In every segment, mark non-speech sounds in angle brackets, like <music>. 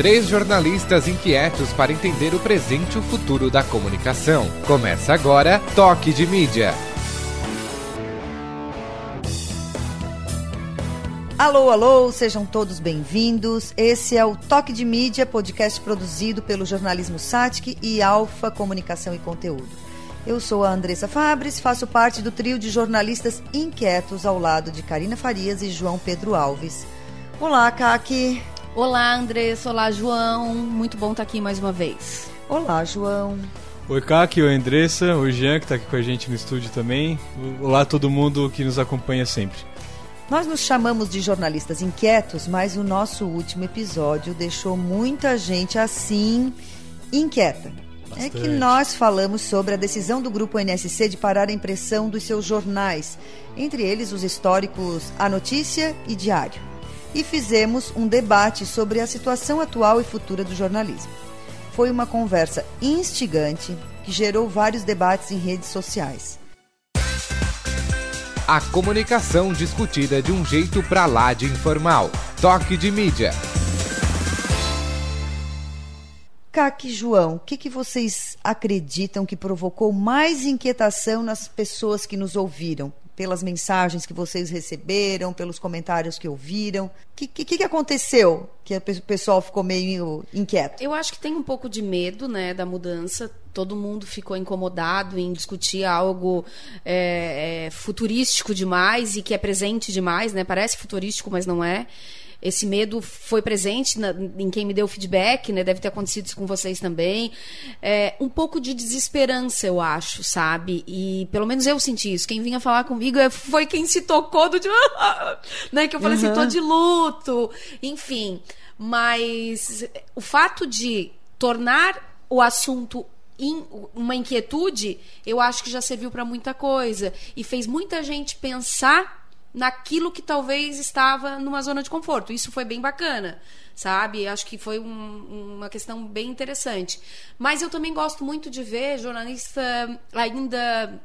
Três jornalistas inquietos para entender o presente e o futuro da comunicação. Começa agora Toque de Mídia. Alô, alô, sejam todos bem-vindos. Esse é o Toque de Mídia, podcast produzido pelo jornalismo Satic e Alfa Comunicação e Conteúdo. Eu sou a Andressa Fabres, faço parte do trio de jornalistas inquietos ao lado de Karina Farias e João Pedro Alves. Olá, Kaki. Olá, Andressa. Olá, João. Muito bom estar aqui mais uma vez. Olá, João. Oi, Kaki, oi, Andressa, o Jean, que está aqui com a gente no estúdio também. Olá, todo mundo que nos acompanha sempre. Nós nos chamamos de jornalistas inquietos, mas o nosso último episódio deixou muita gente assim inquieta. Bastante. É que nós falamos sobre a decisão do grupo NSC de parar a impressão dos seus jornais, entre eles os históricos A Notícia e Diário. E fizemos um debate sobre a situação atual e futura do jornalismo. Foi uma conversa instigante que gerou vários debates em redes sociais. A comunicação discutida de um jeito pra lá de informal. Toque de mídia. Caque João, o que, que vocês acreditam que provocou mais inquietação nas pessoas que nos ouviram? Pelas mensagens que vocês receberam, pelos comentários que ouviram. O que, que, que aconteceu que o pessoal ficou meio inquieto? Eu acho que tem um pouco de medo né, da mudança. Todo mundo ficou incomodado em discutir algo é, é, futurístico demais e que é presente demais, né? Parece futurístico, mas não é esse medo foi presente na, em quem me deu feedback, né? Deve ter acontecido isso com vocês também. É, um pouco de desesperança, eu acho, sabe? E pelo menos eu senti isso. Quem vinha falar comigo é, foi quem se tocou do. <laughs> né? Que eu falei uhum. assim, tô de luto. Enfim. Mas o fato de tornar o assunto in, uma inquietude, eu acho que já serviu para muita coisa. E fez muita gente pensar naquilo que talvez estava numa zona de conforto. Isso foi bem bacana, sabe? Acho que foi um, uma questão bem interessante. Mas eu também gosto muito de ver jornalista ainda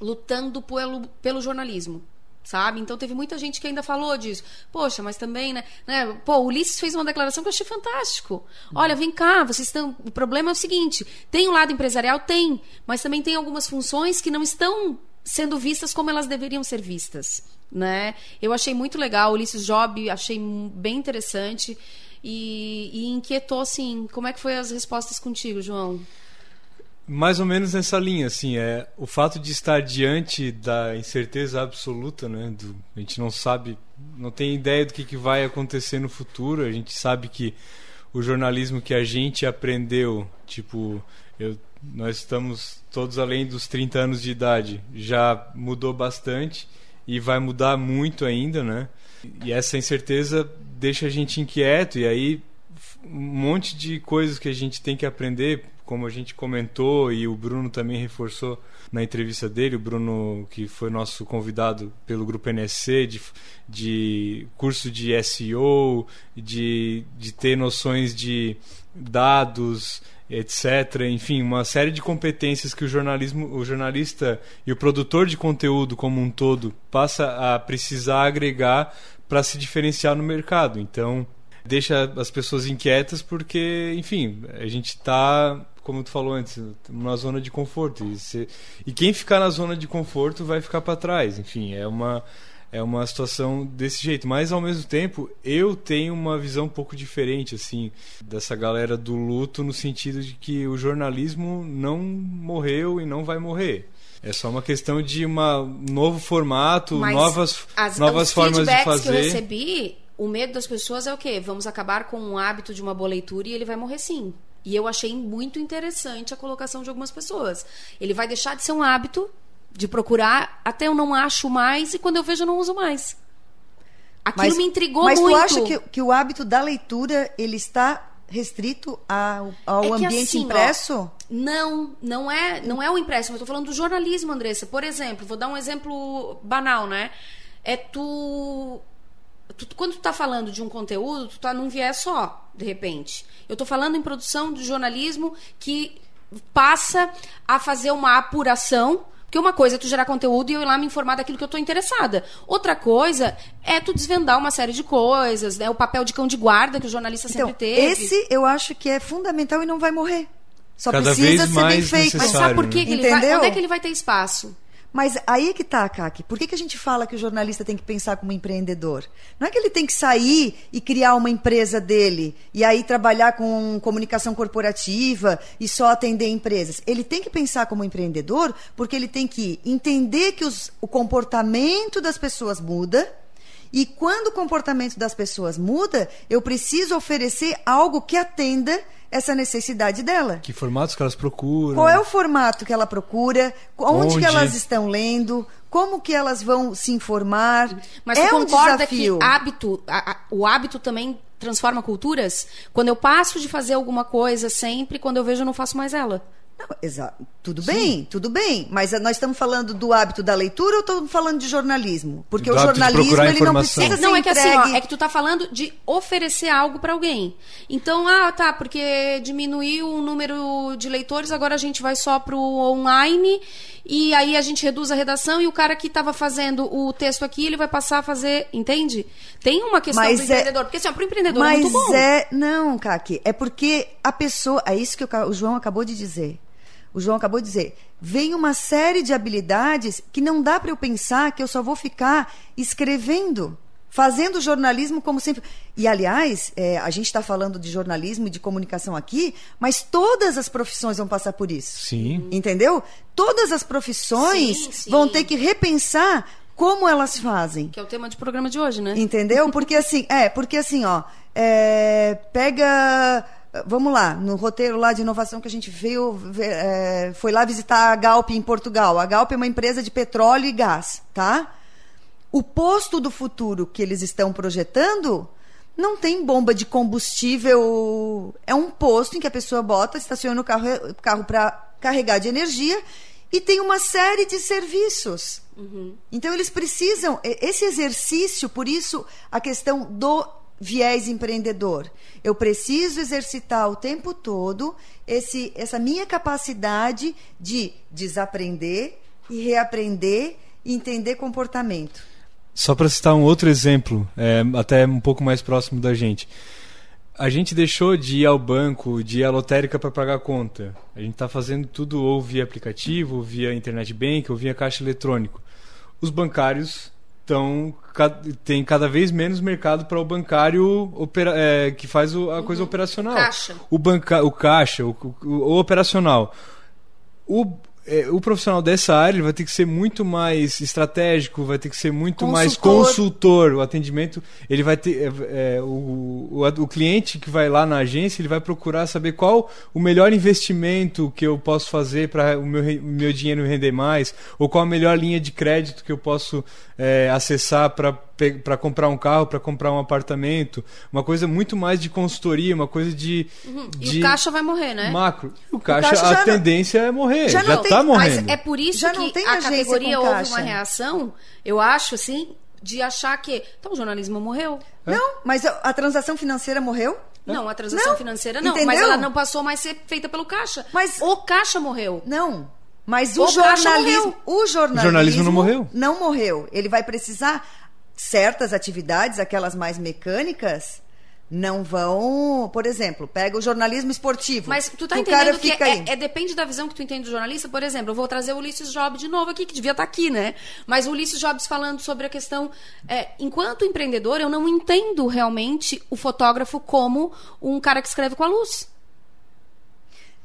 lutando pelo, pelo jornalismo. Sabe? Então teve muita gente que ainda falou disso. Poxa, mas também, né? né? Pô, o Ulisses fez uma declaração que eu achei fantástico. Olha, vem cá, vocês estão. O problema é o seguinte: tem um lado empresarial? Tem, mas também tem algumas funções que não estão sendo vistas como elas deveriam ser vistas né? Eu achei muito legal, Ulisses Job achei bem interessante e, e inquietou, assim, como é que foi as respostas contigo, João? Mais ou menos nessa linha, assim, é o fato de estar diante da incerteza absoluta, né? Do, a gente não sabe, não tem ideia do que, que vai acontecer no futuro. A gente sabe que o jornalismo que a gente aprendeu, tipo, eu, nós estamos todos além dos 30 anos de idade, já mudou bastante e vai mudar muito ainda, né? E essa incerteza deixa a gente inquieto e aí um monte de coisas que a gente tem que aprender, como a gente comentou e o Bruno também reforçou na entrevista dele, o Bruno que foi nosso convidado pelo grupo NSC de, de curso de SEO, de, de ter noções de dados, etc. Enfim, uma série de competências que o jornalismo, o jornalista e o produtor de conteúdo como um todo passa a precisar agregar para se diferenciar no mercado. Então, deixa as pessoas inquietas porque, enfim, a gente está, como tu falou antes, numa zona de conforto. E, se, e quem ficar na zona de conforto vai ficar para trás. Enfim, é uma é uma situação desse jeito. Mas ao mesmo tempo, eu tenho uma visão um pouco diferente, assim, dessa galera do luto, no sentido de que o jornalismo não morreu e não vai morrer. É só uma questão de um novo formato, Mas novas, as, novas formas de fazer. que eu recebi, o medo das pessoas é o quê? Vamos acabar com um hábito de uma boa leitura e ele vai morrer sim. E eu achei muito interessante a colocação de algumas pessoas. Ele vai deixar de ser um hábito de procurar, até eu não acho mais e quando eu vejo eu não uso mais. Aquilo mas, me intrigou mas muito. Mas tu acha que, que, o hábito da leitura ele está restrito ao, ao é ambiente assim, impresso? Ó, não, não é, não é o impresso. Eu estou falando do jornalismo, Andressa. Por exemplo, vou dar um exemplo banal, né? É tu Tu, quando tu tá falando de um conteúdo, tu tá num viés só, de repente. Eu tô falando em produção de jornalismo que passa a fazer uma apuração porque uma coisa é tu gerar conteúdo e eu ir lá me informar daquilo que eu tô interessada. Outra coisa é tu desvendar uma série de coisas, né? O papel de cão de guarda que o jornalista Então, sempre teve. esse eu acho que é fundamental e não vai morrer. Só Cada precisa vez ser bem feito. Mas sabe por que, né? que ele vai. Onde é que ele vai ter espaço? Mas aí é que tá, Kaki. Por que, que a gente fala que o jornalista tem que pensar como empreendedor? Não é que ele tem que sair e criar uma empresa dele e aí trabalhar com comunicação corporativa e só atender empresas. Ele tem que pensar como empreendedor porque ele tem que entender que os- o comportamento das pessoas muda. E quando o comportamento das pessoas muda, eu preciso oferecer algo que atenda essa necessidade dela. Que formatos que elas procuram. Qual é o formato que ela procura? Onde, Onde? que elas estão lendo? Como que elas vão se informar? Mas é tu um concorda desafio. que hábito, a- a- o hábito também transforma culturas? Quando eu passo de fazer alguma coisa sempre, quando eu vejo eu não faço mais ela. Não, Tudo bem, tudo bem. Mas eh, nós estamos falando do hábito da leitura ou estamos falando de jornalismo? Porque Do o jornalismo ele não precisa não, ser é que entregue. assim, ó, é que tu tá falando de oferecer algo pra alguém. Então, ah, tá, porque diminuiu o número de leitores, agora a gente vai só pro online e aí a gente reduz a redação e o cara que tava fazendo o texto aqui, ele vai passar a fazer, entende? Tem uma questão Mas do é- empreendedor, porque assim, ó, pro empreendedor é Mas muito bom. é. Não, Kaki. É porque a pessoa. É isso que o o João acabou de dizer. O João acabou de dizer. Vem uma série de habilidades que não dá para eu pensar que eu só vou ficar escrevendo. Fazendo jornalismo como sempre. E, aliás, é, a gente está falando de jornalismo e de comunicação aqui, mas todas as profissões vão passar por isso. Sim. Entendeu? Todas as profissões Sim, sim. vão ter que repensar como elas fazem. Que é o tema de programa de hoje, né? Entendeu? Porque assim, é, porque assim, ó, é, pega. Vamos lá, no roteiro lá de inovação que a gente veio, é, foi lá visitar a Galp em Portugal. A Galp é uma empresa de petróleo e gás, tá? O posto do futuro que eles estão projetando não tem bomba de combustível. É um posto em que a pessoa bota, estaciona o carro, carro para carregar de energia e tem uma série de serviços. Então eles precisam esse exercício, por isso a questão do viés empreendedor. Eu preciso exercitar o tempo todo esse, essa minha capacidade de desaprender e reaprender e entender comportamento. Só para citar um outro exemplo, é, até um pouco mais próximo da gente. A gente deixou de ir ao banco, de ir à lotérica para pagar a conta. A gente está fazendo tudo ou via aplicativo, ou via internet bank, ou via caixa eletrônico. Os bancários estão tem cada vez menos mercado para o bancário opera- é, que faz o- a coisa operacional. Caixa. O banca, o caixa, o, o- o operacional. O, é, o profissional dessa área ele vai ter que ser muito mais estratégico, vai ter que ser muito mais Consultor. consultor. O atendimento, ele vai ter. é, é, o, o, o cliente que vai lá na agência, ele vai procurar saber qual o melhor investimento que eu posso fazer para o meu, meu dinheiro render mais, ou qual a melhor linha de crédito que eu posso é, acessar para para comprar um carro, para comprar um apartamento, uma coisa muito mais de consultoria, uma coisa de, Uhum. E de o caixa vai morrer, né? macro. O caixa, caixa a já não- tendência é morrer, já já, não está tem- Mas morrendo. é por isso Já não que tem a categoria houve caixa. uma reação, eu acho, assim, de achar que. Então, o jornalismo morreu. Não, mas a, transação financeira morreu? Não, a transação Não, financeira não, entendeu? mas ela não passou mais a ser feita pelo caixa. Mas- o caixa morreu. Não. Mas O o, jornalismo, o jornalismo, jornalismo não morreu. Não morreu. Ele vai precisar certas atividades, aquelas mais mecânicas, não vão, por exemplo, pega o jornalismo esportivo. Mas tu tá entendendo que fica é, aí. é- depende da visão que tu entende do jornalista. Por exemplo, eu vou trazer o Ulisses Job de novo aqui, que devia estar aqui, né? Mas o Ulisses Jobs falando sobre a questão. é, enquanto empreendedor, eu não entendo realmente o fotógrafo como um cara que escreve com a luz.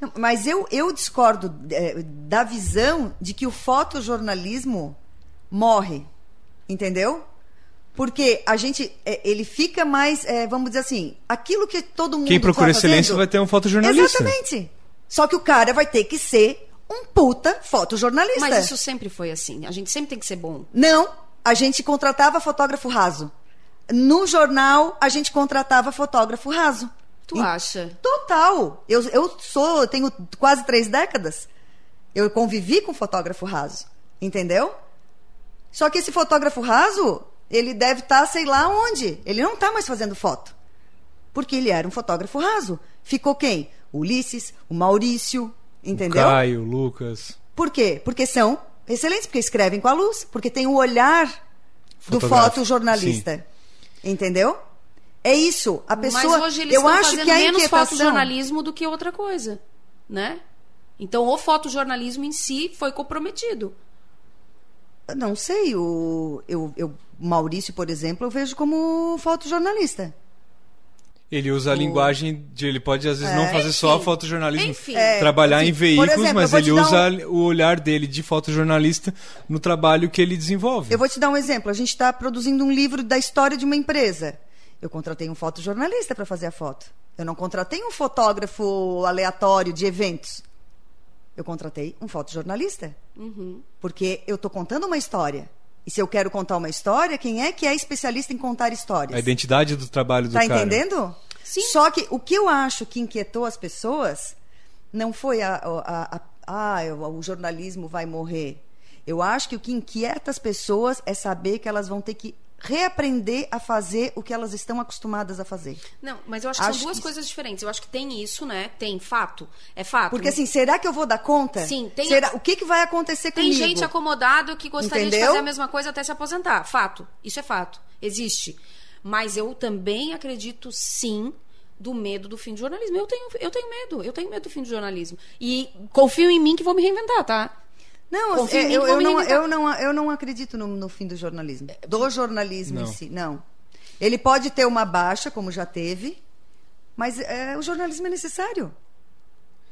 Não, Mas eu, eu discordo é, da visão de que o fotojornalismo morre. Entendeu? Porque a gente. é, ele fica mais. é, vamos dizer assim. Aquilo que todo mundo. Quem procura tá excelência fazendo- vai ter um fotojornalista. Exatamente. Só que o cara vai ter que ser um puta fotojornalista. Mas isso sempre foi assim. A gente sempre tem que ser bom. Não, a gente contratava fotógrafo raso. No jornal, a gente contratava fotógrafo raso. Tu E- acha? Total. Eu, eu sou, eu tenho quase três décadas. Eu convivi com fotógrafo raso. Entendeu? Só que esse fotógrafo raso, ele deve estar, sei lá onde. Ele não está mais fazendo foto. Porque ele era um fotógrafo raso. Ficou quem? O Ulisses, o Maurício, entendeu? Caio, Lucas. Por quê? Porque são excelentes, porque escrevem com a luz, porque tem o olhar do fotojornalista. Entendeu? É isso. A pessoa. Mas hoje eles eu estão acho fazendo que a menos inquietação... fotojornalismo do que outra coisa, né? Então o fotojornalismo em si foi comprometido. Não sei, o eu, eu, Maurício, por exemplo, eu vejo como fotojornalista. Ele usa a linguagem de. Ele pode, às vezes, não É, fazer só enfim. fotojornalismo, Enfim. É, trabalhar em veículos, exemplo, mas ele usa o olhar dele de fotojornalista no trabalho que ele desenvolve. Eu vou te dar um exemplo. A gente está produzindo um livro da história de uma empresa. Eu contratei um fotojornalista para fazer a foto. Eu não contratei um fotógrafo aleatório de eventos. Eu contratei um fotojornalista. Porque eu estou contando uma história. E se eu quero contar uma história, quem é que é especialista em contar histórias? A identidade do trabalho do Tá cara. entendendo? Sim. Só que o que eu acho que inquietou as pessoas não foi a, a, a, a- ah, o o jornalismo vai morrer. Eu acho que o que inquieta as pessoas é saber que elas vão ter que reaprender a fazer o que elas estão acostumadas a fazer. Não, mas eu acho que Acho são duas que- coisas diferentes. Eu acho que tem isso, né? Tem fato. É fato. Porque assim, será que eu vou dar conta? Sim, tem- Será, o que, que vai acontecer Tem comigo? gente acomodado que gostaria de Entendeu? fazer a mesma coisa até se aposentar. Fato. Isso é fato. Existe. Mas eu também acredito, sim, do medo do fim do jornalismo. Eu tenho, eu tenho medo. Eu tenho medo do fim do jornalismo. E confio em mim que vou me reinventar, tá? Não, em eu, eu, eu não, eu, não, eu não acredito no, no fim do jornalismo. Do jornalismo Não. em si, não. Ele pode ter uma baixa, como já teve, mas é, o jornalismo é necessário.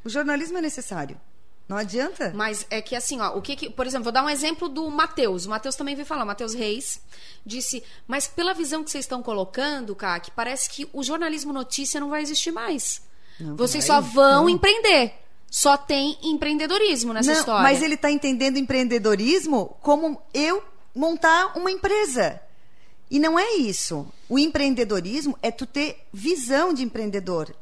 O jornalismo é necessário. Não adianta. Mas é que assim, ó, o que, que por exemplo, vou dar um exemplo do Matheus. O Matheus também veio falar, o Matheus Reis disse, mas pela visão que vocês estão colocando, Kaki, parece que o jornalismo notícia não vai existir mais. Não vocês vai, só vão não. empreender. Só tem empreendedorismo nessa Não, história. mas ele está entendendo empreendedorismo como eu montar uma empresa. E não é isso. O empreendedorismo é tu ter visão de empreendedor.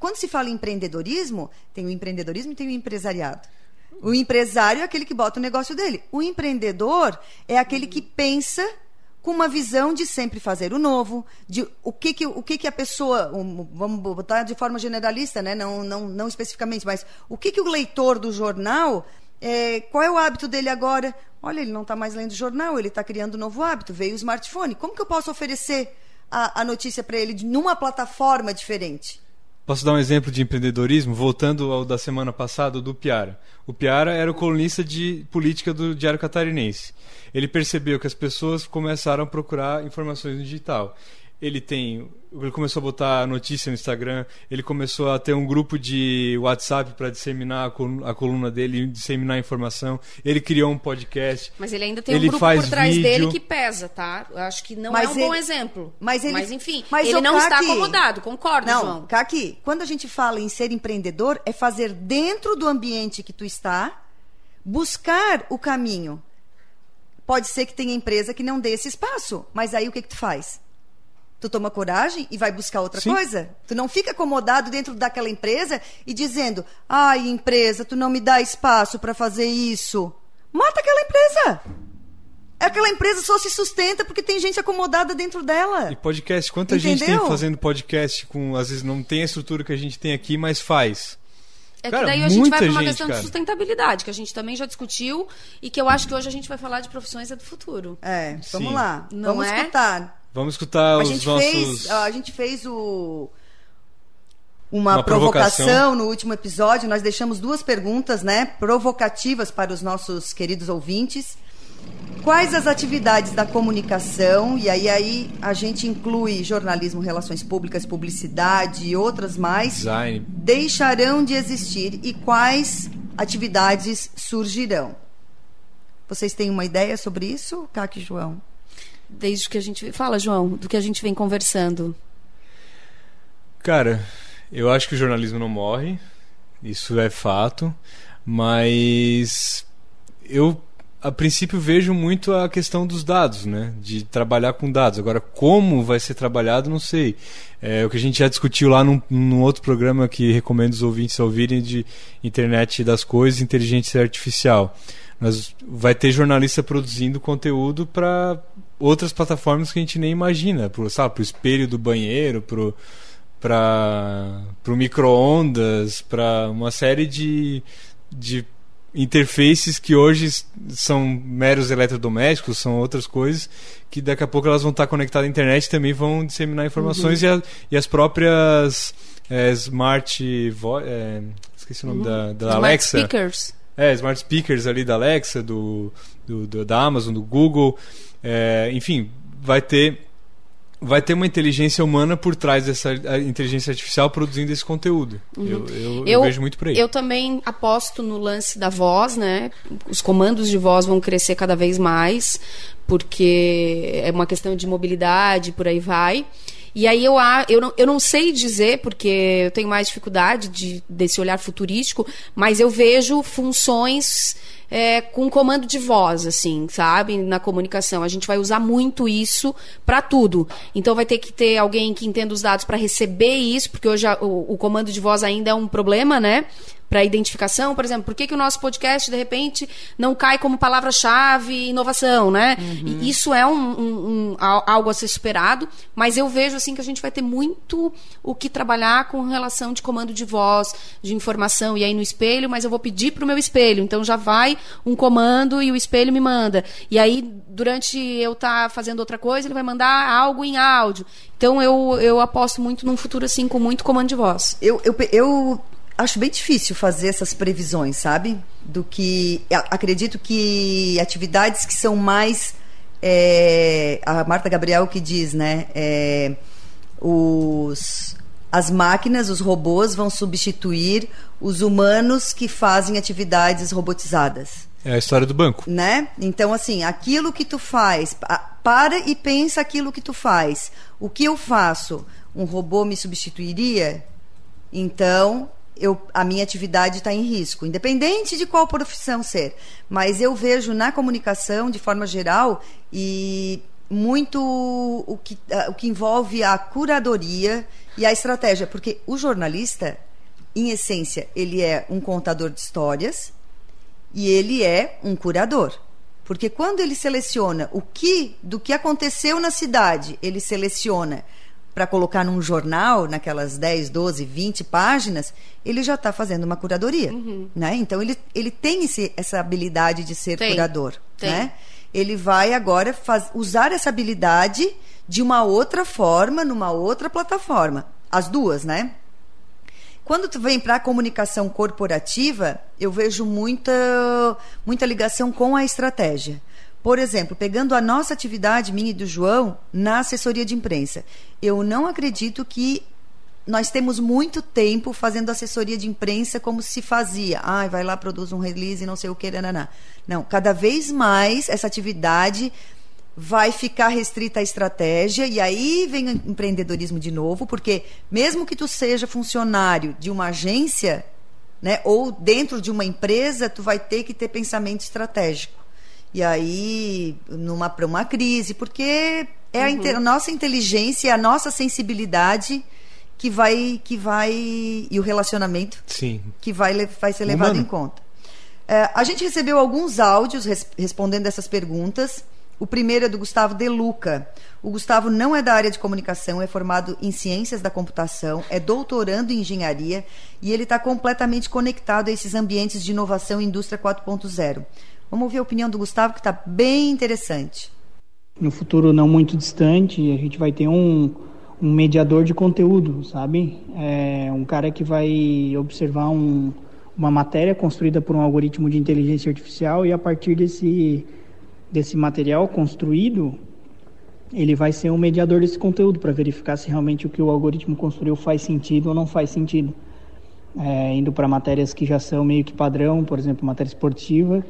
Quando se fala em empreendedorismo, tem o empreendedorismo e tem o empresariado. O empresário é aquele que bota o negócio dele. O empreendedor é aquele que pensa com uma visão de sempre fazer o novo, de o que que, o que, que a pessoa, vamos botar de forma generalista, né? não, não, não especificamente, mas o que, que o leitor do jornal, é, qual é o hábito dele agora? Olha, ele não está mais lendo jornal, ele está criando um novo hábito, veio o smartphone. Como que eu posso oferecer a, a notícia para ele numa plataforma diferente? Posso dar um exemplo de empreendedorismo? Voltando ao da semana passada, do Piara. O Piara era o colunista de política do Diário Catarinense. Ele percebeu que as pessoas começaram a procurar informações no digital. Ele tem, ele começou a botar notícia no Instagram, ele começou a ter um grupo de WhatsApp para disseminar a colu- a coluna dele, disseminar a informação. Ele criou um podcast. Mas ele ainda tem Ele um grupo por trás vídeo. dele que pesa, tá? Eu acho que não Mas é um bom ele- exemplo. mas ele- enfim, mas, ele não está Kaki, acomodado, concordo, Não, João. Kaki, quando a gente fala em ser empreendedor, é fazer dentro do ambiente que tu está, buscar o caminho. Pode ser que tenha empresa que não dê esse espaço, mas aí o que, que tu faz? Tu toma coragem e vai buscar outra Sim. coisa? Tu não fica acomodado dentro daquela empresa e dizendo: ai, empresa, tu não me dá espaço para fazer isso. Mata aquela empresa! Aquela empresa só se sustenta porque tem gente acomodada dentro dela. E podcast, quanta gente tem Entendeu? fazendo podcast com, às vezes não tem a estrutura que a gente tem aqui, mas faz. É que Cara, daí a gente vai para uma gente, questão cara. de sustentabilidade, que a gente também já discutiu e que eu acho que hoje a gente vai falar de profissões do futuro. É, vamos Sim. lá. Não vamos é? escutar. Vamos escutar A os gente, nossos. fez, a gente fez o uma, Uma provocação. provocação. no último episódio. Nós deixamos duas perguntas, né, provocativas para os nossos queridos ouvintes. Quais as atividades da comunicação e aí aí a gente inclui jornalismo, relações públicas, publicidade e outras mais Design. deixarão de existir e quais atividades surgirão? Vocês têm uma ideia sobre isso, Kaki e João? Desde que a gente. Fala, João, do que a gente vem conversando. Cara, eu acho que o jornalismo não morre, isso é fato, mas eu a princípio vejo muito a questão dos dados, né? De trabalhar com dados. Agora, como vai ser trabalhado, não sei. É o que a gente já discutiu lá num, num outro programa que recomendo os ouvintes ouvirem de internet das coisas, inteligência artificial. Nós, vai ter jornalista produzindo conteúdo para outras plataformas que a gente nem imagina, pro, sabe, pro espelho do banheiro, pro para o micro-ondas, para uma série de, de interfaces que hoje são meros eletrodomésticos, são outras coisas, que daqui a pouco elas vão estar conectadas à internet e também vão disseminar informações uhum. e, a, e, as próprias é, smart é, esqueci o nome uhum. da, da smart Alexa. Speakers. É, smart speakers ali da Alexa, do, do, do da Amazon, do Google, é, enfim, vai ter vai ter uma inteligência humana por trás dessa inteligência artificial produzindo esse conteúdo. Uhum. Eu, eu, eu, vejo muito por aí. Eu também aposto no lance da voz, né? Os comandos de voz vão crescer cada vez mais, porque é uma questão de mobilidade, por aí vai. E aí eu, eu, não, eu não sei dizer, porque eu tenho mais dificuldade de, desse olhar futurístico, mas eu vejo funções é, com comando de voz, assim, sabe? Na comunicação. A gente vai usar muito isso para tudo. Então vai ter que ter alguém que entenda os dados para receber isso, porque hoje a, o, o comando de voz ainda é um problema, né? Para identificação, por exemplo, por que, que o nosso podcast, de repente, não cai como palavra-chave inovação, né? Uhum. isso é um, um, um, algo a ser superado, mas eu vejo assim que a gente vai ter muito o que trabalhar com relação de comando de voz, de informação, e aí no espelho, mas eu vou pedir para o meu espelho, então já vai um comando e o espelho me manda. E aí, durante eu estar tá fazendo outra coisa, ele vai mandar algo em áudio. Então eu, eu aposto muito num futuro assim, com muito comando de voz. Eu, eu, eu acho bem difícil fazer essas previsões, sabe? Do que. Acredito que atividades que são mais. É, a Marta Gabriel que diz, né? É, os, as máquinas, os robôs vão substituir os humanos que fazem atividades robotizadas. É a história do banco. Né? Então, assim, aquilo que tu faz, para e pensa aquilo que tu faz. O que eu faço? Um robô me substituiria? Então, eu, a minha atividade está em risco, independente de qual profissão ser. Mas eu vejo na comunicação, de forma geral, e muito o que, o que envolve a curadoria e a estratégia, porque o jornalista, em essência, ele é um contador de histórias e ele é um curador. Porque quando ele seleciona o que do que aconteceu na cidade, ele seleciona para colocar num jornal, naquelas 10, 12, 20 páginas, ele já está fazendo uma curadoria. Uhum. Né? Então, ele, ele tem esse, essa habilidade de ser tem. curador. Tem. Né? Ele vai agora faz, usar essa habilidade de uma outra forma, numa outra plataforma. As duas, né? Quando tu vem para a comunicação corporativa, eu vejo muita, muita ligação com a estratégia. Por exemplo, pegando a nossa atividade, minha e do João, na assessoria de imprensa. Eu não acredito que nós temos muito tempo fazendo assessoria de imprensa como se fazia. Ah, vai lá, produz um release, não sei o que, nananá. Não, cada vez mais essa atividade vai ficar restrita à estratégia e aí vem o empreendedorismo de novo, porque mesmo que tu seja funcionário de uma agência, né, ou dentro de uma empresa, tu vai ter que ter pensamento estratégico e aí numa para uma crise, porque é uhum. a, a, nossa inteligência, a nossa sensibilidade que vai que vai e o relacionamento Sim. que vai vai ser levado Humano. em conta. É, a gente recebeu alguns áudios res, respondendo essas perguntas. O primeiro é do Gustavo De Luca. O Gustavo não é da área de comunicação, é formado em ciências da computação, é doutorando em engenharia e ele está completamente conectado a esses ambientes de inovação e indústria 4.0. Vamos ouvir a opinião do Gustavo, que está bem interessante. No futuro não muito distante, a gente vai ter um, um mediador de conteúdo, sabe? É um cara que vai observar um, uma matéria construída por um algoritmo de inteligência artificial e a partir desse, desse material construído, ele vai ser um mediador desse conteúdo para verificar se realmente o que o algoritmo construiu faz sentido ou não faz sentido. É, indo para matérias que já são meio que padrão, por exemplo, matéria esportiva,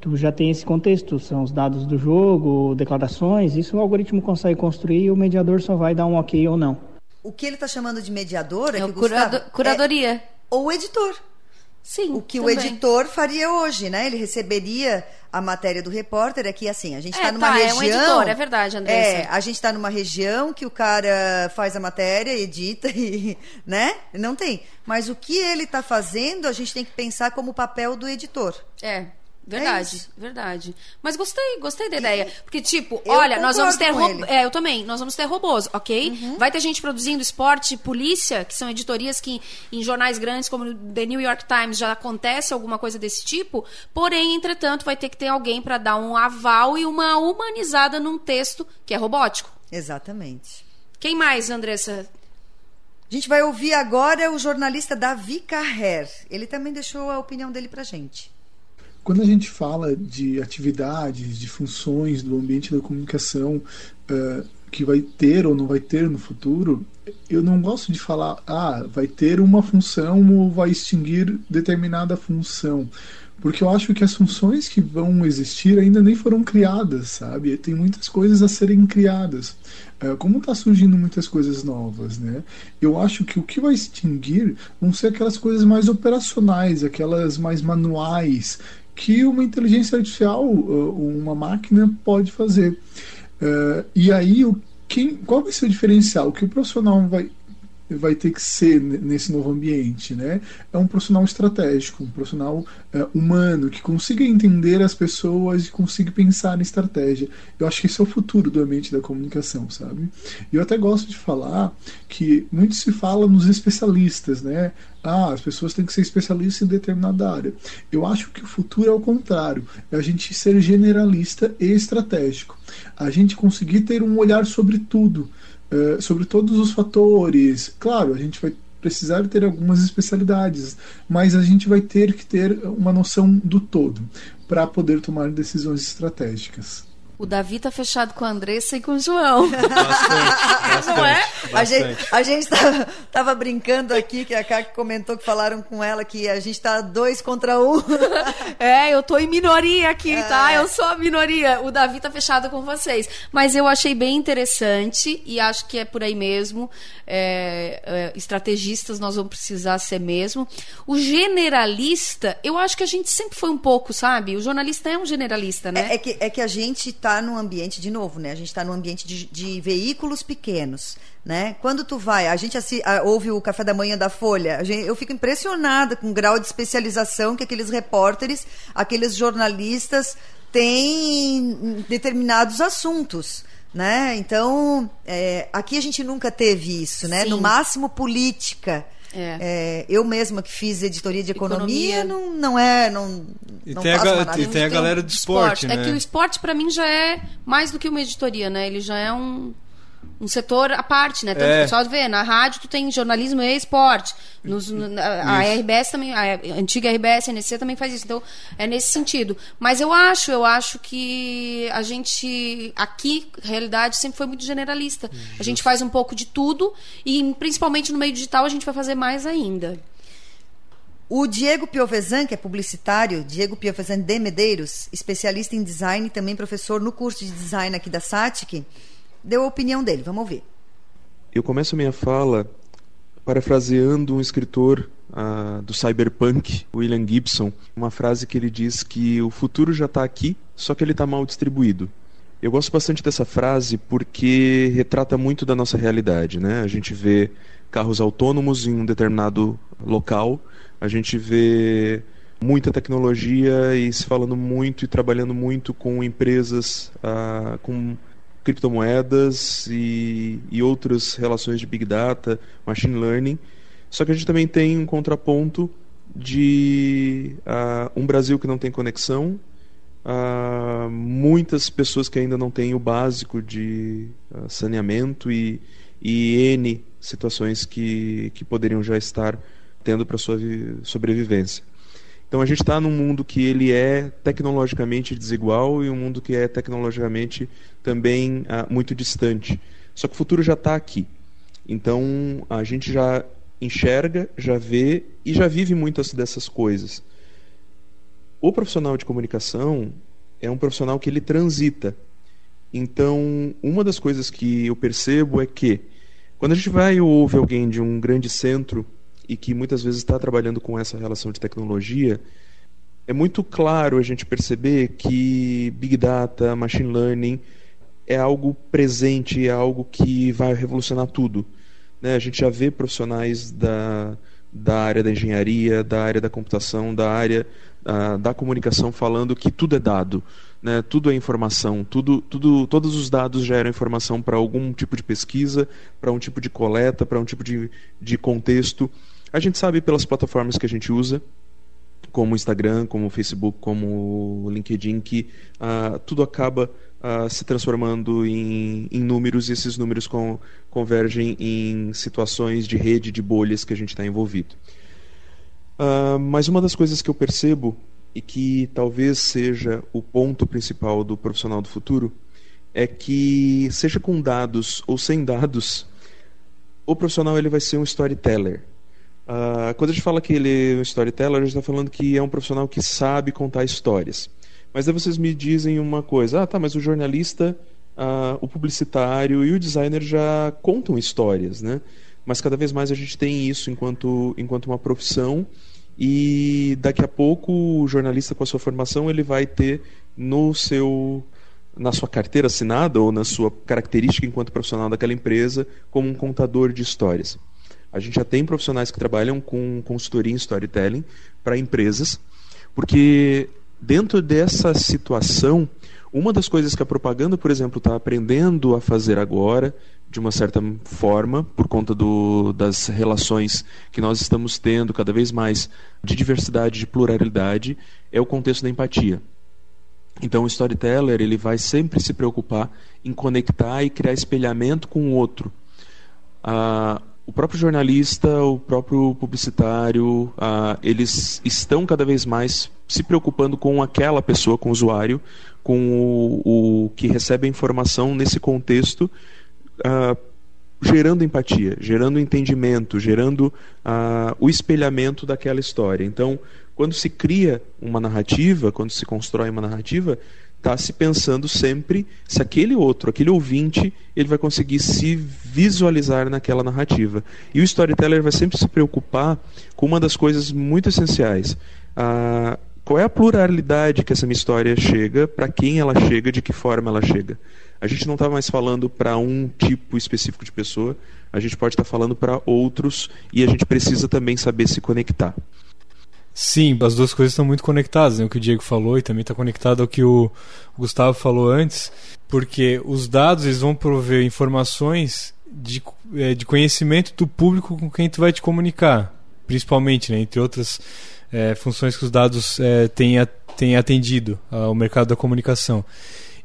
tu já tem esse contexto, são os dados do jogo, declarações, isso o algoritmo consegue construir e o mediador só vai dar um ok ou não. O que ele está chamando de mediador é, é que curado, Gustavo, curadoria. É, ou editor. Sim. O que também. o editor faria hoje, né? Ele receberia a matéria do repórter aqui assim, a gente está é, numa tá, região. É um editor, é verdade, Andressa. É, a gente está numa região que o cara faz a matéria, edita <laughs> e, né? Não tem. Mas o que ele está fazendo, a gente tem que pensar como papel do editor. É. Verdade, É verdade. Mas gostei, gostei da ideia. Porque, tipo, Eu olha, nós vamos ter com robô. ele. Uhum. É, eu também. Nós vamos ter robôs, ok? Vai ter gente produzindo esporte, polícia, que são editorias que em jornais grandes como The New York Times já acontece alguma coisa desse tipo. Porém, entretanto, vai ter que ter alguém para dar um aval e uma humanizada num texto que é robótico. Exatamente. Quem mais, Andressa? A gente vai ouvir agora o jornalista Davi Carrer. Ele também deixou a opinião dele pra gente. Quando a gente fala de atividades, de funções do ambiente da comunicação eh, que vai ter ou não vai ter no futuro, eu não gosto de falar, ah, vai ter uma função ou vai extinguir determinada função. Porque eu acho que as funções que vão existir ainda nem foram criadas, sabe? Tem muitas coisas a serem criadas. Eh, como está surgindo muitas coisas novas, né? Eu acho que o que vai extinguir vão ser aquelas coisas mais operacionais, aquelas mais manuais, que uma inteligência artificial, uh, uma máquina pode fazer. Uh, e aí, o, quem, qual vai ser o diferencial? O que o profissional vai, vai ter que ser nesse novo ambiente, né? É um profissional estratégico, um profissional uh, humano que consiga entender as pessoas e consiga pensar em estratégia. Eu acho que esse é o futuro do ambiente da comunicação, sabe? E eu até gosto de falar que muito se fala nos especialistas, né? Ah, as pessoas têm que ser especialistas em determinada área. Eu acho que o futuro é o contrário, é a gente ser generalista e estratégico. A gente conseguir ter um olhar sobre tudo, uh, sobre todos os fatores. Claro, a gente vai precisar ter algumas especialidades, mas a gente vai ter que ter uma noção do todo para poder tomar decisões estratégicas. O Davi tá fechado com a Andressa e com o João. Bastante, Não é? bastante. A gente, a gente tava, tava brincando aqui, que a Kaki comentou que falaram com ela que a gente tá dois contra um. <laughs> É, eu tô em minoria aqui, tá? Eu sou a minoria. O Davi tá fechado com vocês. Mas eu achei bem interessante e acho que é por aí mesmo. É, é, estrategistas nós vamos precisar ser mesmo. O generalista, eu acho que a gente sempre foi um pouco, sabe? O jornalista é um generalista, né? É, é que, é que a gente está num ambiente, de novo, né? A gente está num ambiente de, de veículos pequenos. Né? Quando tu vai, a gente assi, a, ouve o café da manhã da Folha, gente, eu fico impressionada com o grau de especialização que aqueles repórteres, aqueles jornalistas têm em determinados assuntos. Né? Então, é, aqui a gente nunca teve isso, né? Sim. No máximo política. É. É, eu mesma que fiz editoria de economia, Economia. não, não é. Não, E não tem a, e tem a galera do esporte, né? É que o esporte, pra mim, já é mais do que uma editoria, né? Ele já é um, um setor à parte, né? Tanto É. só vê, na rádio tu tem jornalismo e esporte. Nos, a Isso. RBS também, a antiga RBS, a NC também faz isso. Então, é nesse sentido. Mas eu acho, eu acho que a gente, aqui, a realidade sempre foi muito generalista. A gente faz um pouco de tudo e, principalmente no meio digital, a gente vai fazer mais ainda. O Diego Piovesan, que é publicitário, Diego Piovesan de Medeiros, especialista em design e também professor no curso de design aqui da SATIC, deu a opinião dele. Vamos ouvir. Eu começo minha fala parafraseando um escritor ah, do cyberpunk, William Gibson, uma frase que ele diz que o futuro já está aqui, só que ele está mal distribuído. Eu gosto bastante dessa frase porque retrata muito da nossa realidade, né? A gente vê carros autônomos em um determinado local, a gente vê muita tecnologia e se falando muito e trabalhando muito com empresas ah, com criptomoedas e, e outras relações de big data, machine learning. Só que a gente também tem um contraponto de ah, um Brasil que não tem conexão, ah, muitas pessoas que ainda não têm o básico de ah, saneamento e, e N situações que, que poderiam já estar tendo para sua vi- sobrevivência. Então a gente está num mundo que ele é tecnologicamente desigual e um mundo que é tecnologicamente também ah, muito distante. Só que o futuro já está aqui. Então a gente já enxerga, já vê e já vive muitas dessas coisas. O profissional de comunicação é um profissional que ele transita. Então, uma das coisas que eu percebo é que quando a gente vai ou ouve alguém de um grande centro e que muitas vezes está trabalhando com essa relação de tecnologia, é muito claro a gente perceber que Big Data, Machine Learning é algo presente, é algo que vai revolucionar tudo. Né? A gente já vê profissionais da, da área da engenharia, da área da computação, da área uh, da comunicação falando que tudo é dado, né? tudo é informação, tudo, tudo, todos os dados geram informação para algum tipo de pesquisa, para um tipo de coleta, para um tipo de, de contexto. A gente sabe pelas plataformas que a gente usa, como o Instagram, como o Facebook, como o LinkedIn, que uh, tudo acaba uh, se transformando em, em, números e esses números com, convergem em situações de rede, de bolhas que a gente está envolvido. Uh, mas uma das coisas que eu percebo e que talvez seja o ponto principal do profissional do futuro é que seja com dados ou sem dados, o profissional ele vai ser um storyteller. Uh, quando a gente fala que ele é um storyteller, a gente está falando que é um profissional que sabe contar histórias. Mas aí vocês me dizem uma coisa, ah tá, mas o jornalista, uh, o publicitário e o designer já contam histórias, né? Mas cada vez mais a gente tem isso enquanto, enquanto uma profissão e daqui a pouco o jornalista com a sua formação ele vai ter no seu na sua carteira assinada ou na sua característica enquanto profissional daquela empresa como um contador de histórias. A gente já tem profissionais que trabalham com consultoria em storytelling para empresas, porque dentro dessa situação, uma das coisas que a propaganda, por exemplo, está aprendendo a fazer agora de uma certa forma, por conta do, das relações que nós estamos tendo cada vez mais de diversidade, de pluralidade, é o contexto da empatia. Então, o storyteller ele vai sempre se preocupar em conectar e criar espelhamento com o outro. Ah, o próprio jornalista, o próprio publicitário, ah, eles estão cada vez mais se preocupando com aquela pessoa, com o usuário, com o, o que recebe a informação nesse contexto uh, gerando empatia, gerando entendimento, gerando uh, o espelhamento daquela história. Então, quando se cria uma narrativa, quando se constrói uma narrativa, está se pensando sempre se aquele outro, aquele ouvinte, ele vai conseguir se visualizar naquela narrativa. E o storyteller vai sempre se preocupar com uma das coisas muito essenciais. Uh, qual é a pluralidade que essa minha história chega, para quem ela chega, de que forma ela chega a gente não está mais falando para um tipo específico de pessoa, a gente pode estar tá falando para outros e a gente precisa também saber se conectar. Sim, as duas coisas estão muito conectadas, né? o que o Diego falou e também está conectado ao que o Gustavo falou antes, porque os dados eles vão prover informações de, é, de conhecimento do público com quem tu vai te comunicar, principalmente, né? entre outras é, funções que os dados é, têm, têm atendido ao mercado da comunicação.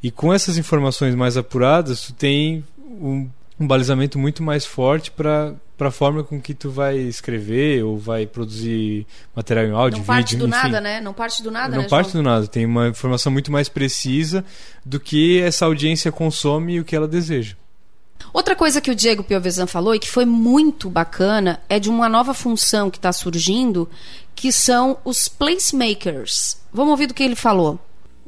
E com essas informações mais apuradas, tu tem um, um balizamento muito mais forte para para a forma com que tu vai escrever ou vai produzir material em áudio, não vídeo, parte do enfim. nada, né? Não parte do nada, Não né, parte João? do nada. Tem uma informação muito mais precisa do que essa audiência consome e o que ela deseja. Outra coisa que o Diego Piovesan falou e que foi muito bacana é de uma nova função que está surgindo, que são os placemakers. Vamos ouvir do que ele falou.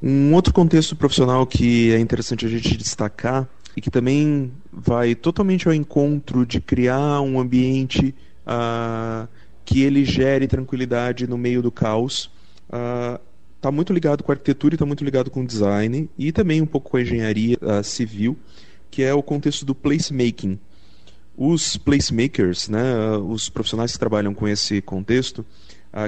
Um outro contexto profissional que é interessante a gente destacar e que também vai totalmente ao encontro de criar um ambiente uh, que ele gere tranquilidade no meio do caos. Está uh, muito ligado com a arquitetura e está muito ligado com o design e também um pouco com a engenharia uh, civil, que é o contexto do placemaking. Os placemakers, né, os profissionais que trabalham com esse contexto,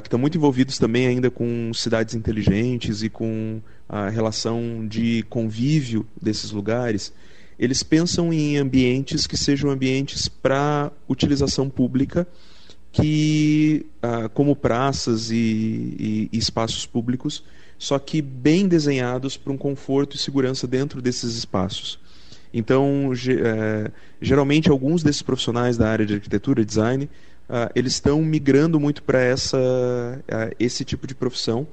que estão muito envolvidos também ainda com cidades inteligentes e com a relação de convívio desses lugares, eles pensam em ambientes que sejam ambientes para utilização pública, que ah, como praças e, e, e, espaços públicos, só que bem desenhados para um conforto e segurança dentro desses espaços. Então, eh, geralmente alguns desses profissionais da área de arquitetura e design, ah, eles estão migrando muito para essa ah, esse tipo de profissão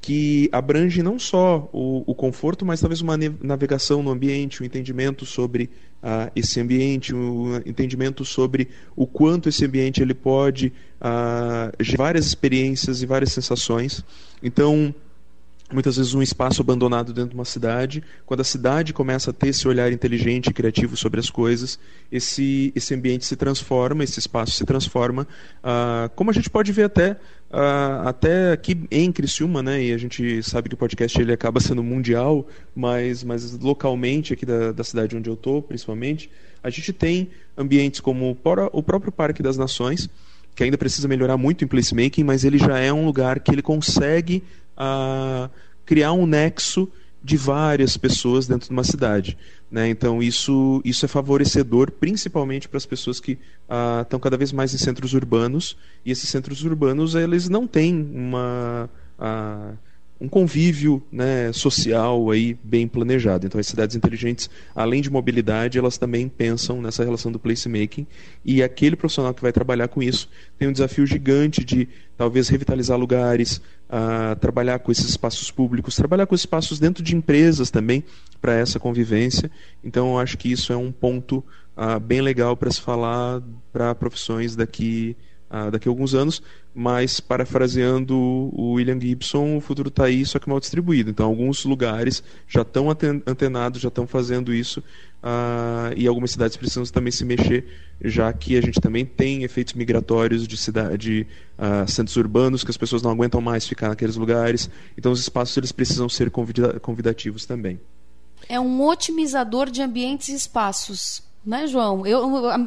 que abrange não só o, o, conforto, mas talvez uma navegação no ambiente, o um entendimento sobre uh, esse ambiente, um entendimento sobre o quanto esse ambiente ele pode uh, gerar várias experiências e várias sensações. Então, muitas vezes um espaço abandonado dentro de uma cidade, quando a cidade começa a ter esse olhar inteligente e criativo sobre as coisas, esse, esse ambiente se transforma, esse espaço se transforma, uh, como a gente pode ver até Uh, até aqui em Criciúma, né, e a gente sabe que o podcast ele acaba sendo mundial, mas, mas localmente, aqui da, da cidade onde eu estou, principalmente, a gente tem ambientes como o próprio Parque das Nações, que ainda precisa melhorar muito em placemaking, mas ele já é um lugar que ele consegue uh, criar um nexo de várias pessoas dentro de uma cidade. Né? Então isso, isso é favorecedor principalmente para as pessoas que uh, estão cada vez mais em centros urbanos e esses centros urbanos eles não têm uma uh, um convívio né, social aí bem planejado. Então, as cidades inteligentes, além de mobilidade, elas também pensam nessa relação do placemaking. E aquele profissional que vai trabalhar com isso tem um desafio gigante de talvez revitalizar lugares, uh, trabalhar com esses espaços públicos, trabalhar com espaços dentro de empresas também para essa convivência. Então, eu acho que isso é um ponto uh, bem legal para se falar para profissões daqui uh, daqui a alguns anos, mas parafraseando o William Gibson, o futuro está aí, só que mal distribuído. Então, alguns lugares já estão antenados, já estão fazendo isso, uh, e algumas cidades precisam também se mexer, já que a gente também tem efeitos migratórios de, cidade, de uh, centros urbanos, que as pessoas não aguentam mais ficar naqueles lugares. Então, os espaços eles precisam ser convida convidativos também. É um otimizador de ambientes e espaços, né, João?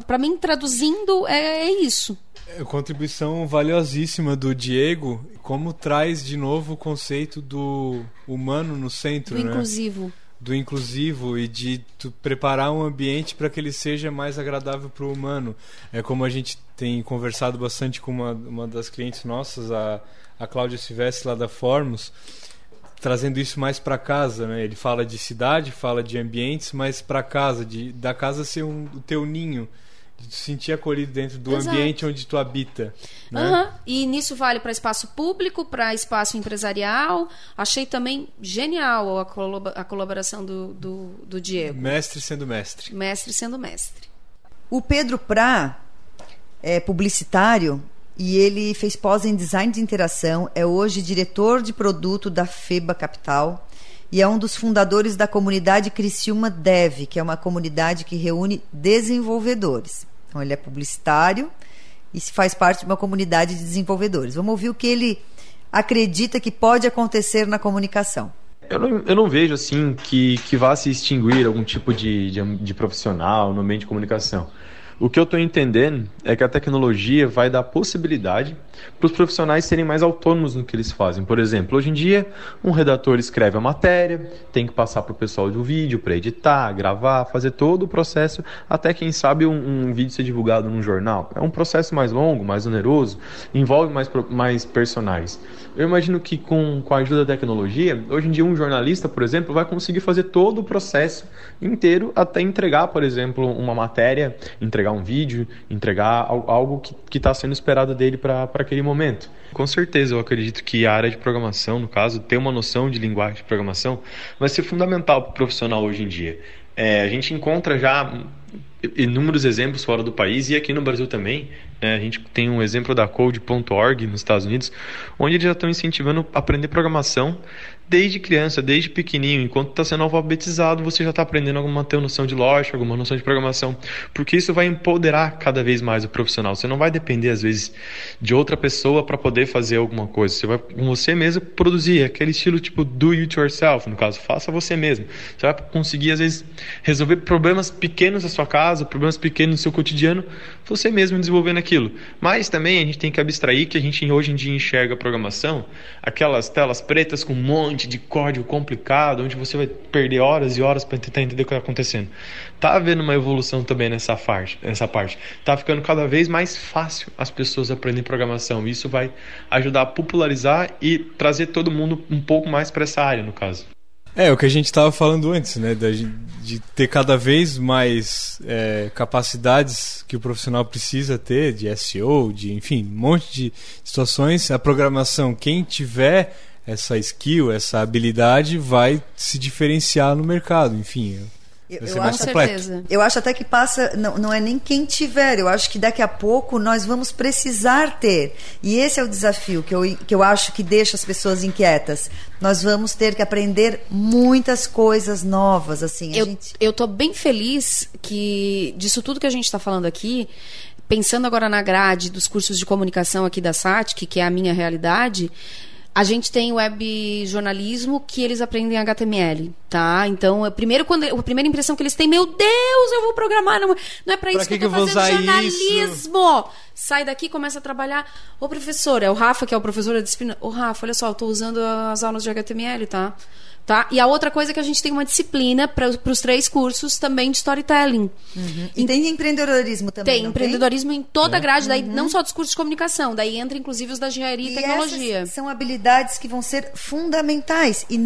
Para mim, traduzindo, é, é isso. É, contribuição valiosíssima do Diego, como traz de novo o conceito do humano no centro, do né? inclusivo. Do inclusivo e de preparar um ambiente para que ele seja mais agradável para o humano. É como a gente tem conversado bastante com uma, uma das clientes nossas, a, a Cláudia Silvestre lá da Formos, trazendo isso mais para casa, né? Ele fala de cidade, fala de ambientes, mas para casa, de da casa ser um, o teu ninho de te sentir acolhido dentro do Exato. ambiente onde tu habita. Né? Uhum. E nisso vale para espaço público, para espaço empresarial. Achei também genial a, a colaboração do, do, do, Diego. Mestre sendo mestre. Mestre sendo mestre. O Pedro Prá é publicitário e ele fez pós em design de interação, é hoje diretor de produto da FEBA Capital e é um dos fundadores da comunidade Criciúma Dev, que é uma comunidade que reúne desenvolvedores. Então, ele é publicitário e faz parte de uma comunidade de desenvolvedores. Vamos ouvir o que ele acredita que pode acontecer na comunicação. Eu não, eu não vejo assim que, que vá se extinguir algum tipo de, de, de profissional no meio de comunicação. O que eu estou entendendo é que a tecnologia vai dar possibilidade para os profissionais serem mais autônomos no que eles fazem. Por exemplo, hoje em dia, um redator escreve a matéria, tem que passar para o pessoal do vídeo para editar, gravar, fazer todo o processo, até quem sabe um, um, vídeo ser divulgado num jornal. É um processo mais longo, mais oneroso, envolve mais, mais personagens. Eu imagino que com, com a ajuda da tecnologia, hoje em dia um jornalista, por exemplo, vai conseguir fazer todo o processo inteiro até entregar, por exemplo, uma matéria, entregar um vídeo, entregar algo que está sendo esperado dele para aquele momento. Com certeza, eu acredito que a área de programação, no caso, ter uma noção de linguagem de programação, vai ser fundamental para o profissional hoje em dia. É, a gente encontra já inúmeros exemplos fora do país e aqui no Brasil também. Né? A gente tem um exemplo da Code.org nos Estados Unidos, onde eles já estão incentivando a aprender programação desde criança, desde pequenininho, enquanto está sendo alfabetizado, você já está aprendendo alguma noção de lógica, alguma noção de programação, porque isso vai empoderar cada vez mais o profissional. Você não vai depender às vezes de outra pessoa para poder fazer alguma coisa. Você vai com você mesmo produzir aquele estilo tipo do it yourself, no caso, faça você mesmo. Você vai conseguir às vezes resolver problemas pequenos da sua casa, problemas pequenos no seu cotidiano, você mesmo desenvolvendo aquilo. Mas também a gente tem que abstrair que a gente hoje em dia enxerga a programação, aquelas telas pretas com um monte de código complicado, onde você vai perder horas e horas para tentar entender o que está acontecendo. Tá havendo uma evolução também nessa parte, nessa parte. Tá ficando cada vez mais fácil as pessoas aprenderem programação. Isso vai ajudar a popularizar e trazer todo mundo um pouco mais para essa área, no caso. É, o que a gente estava falando antes, né? De, de, ter cada vez mais é, capacidades que o profissional precisa ter, de SEO, de, enfim, um monte de situações. A programação, quem tiver essa skill, essa habilidade vai se diferenciar no mercado, enfim. Eu, eu acho, certeza. eu acho até que passa, não, não é nem quem tiver, eu acho que daqui a pouco nós vamos precisar ter. E esse é o desafio que eu, que eu acho que deixa as pessoas inquietas. Nós vamos ter que aprender muitas coisas novas. assim. eu, gente... eu tô bem feliz que disso tudo que a gente está falando aqui, pensando agora na grade dos cursos de comunicação aqui da SATIC, que é a minha realidade, A gente tem web jornalismo que eles aprendem HTML, tá? Então, a, primeiro, quando, a primeira impressão que eles têm, meu Deus, eu vou programar, não, não é para isso que, que eu tô que fazendo vou usar jornalismo. isso? Sai daqui, começa a trabalhar. Ô, professor, é o Rafa, que é o professor da disciplina. Ô, Rafa, olha só, eu tô usando as aulas de HTML, tá? Tá? E a outra coisa é que a gente tem uma disciplina para os três cursos também de storytelling. E tem empreendedorismo também. Tem não empreendedorismo em toda a grade, daí não só dos cursos de comunicação, daí entra inclusive os da engenharia e, E tecnologia. essas são habilidades que vão ser fundamentais. E,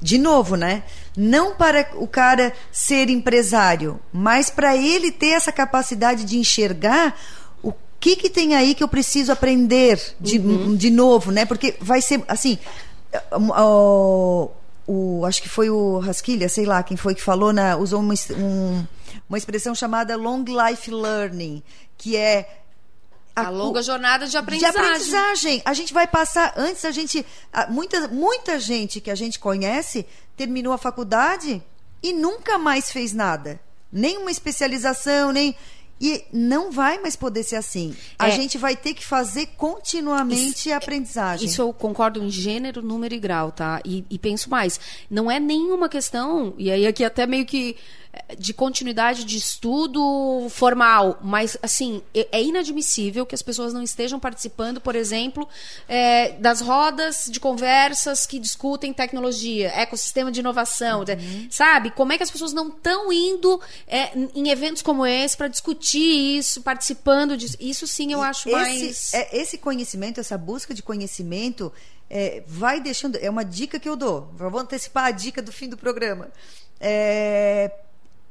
de novo, né? Não para o cara ser empresário, mas para ele ter essa capacidade de enxergar o que, que tem aí que eu preciso aprender de, Uhum. de novo, né? Porque vai ser assim. o- o, acho que foi o Rasquilha, sei lá quem foi que falou, na, usou uma, um- uma expressão chamada long life learning, que é A longa jornada de de aprendizagem. aprendizagem. A gente vai passar antes a gente a- muita muita gente que a gente conhece terminou a faculdade e nunca mais fez nada, nem uma especialização, nem e não vai mais poder ser assim. A É. gente vai ter que fazer continuamente a aprendizagem. Isso eu concordo em gênero, número e grau, tá? E, e penso mais. Não é nenhuma questão, e aí aqui até meio que de continuidade de estudo formal, mas assim, é é inadmissível que as pessoas não estejam participando, por exemplo, eh, das rodas de conversas que discutem tecnologia, ecossistema de inovação, sabe? Como é que as pessoas não estão indo eh, em eventos como esse para discutir isso, participando disso? Isso sim eu acho esse, mais. é, esse conhecimento, essa busca de conhecimento, é, vai deixando. É uma dica que eu dou. Vou antecipar a dica do fim do programa. É,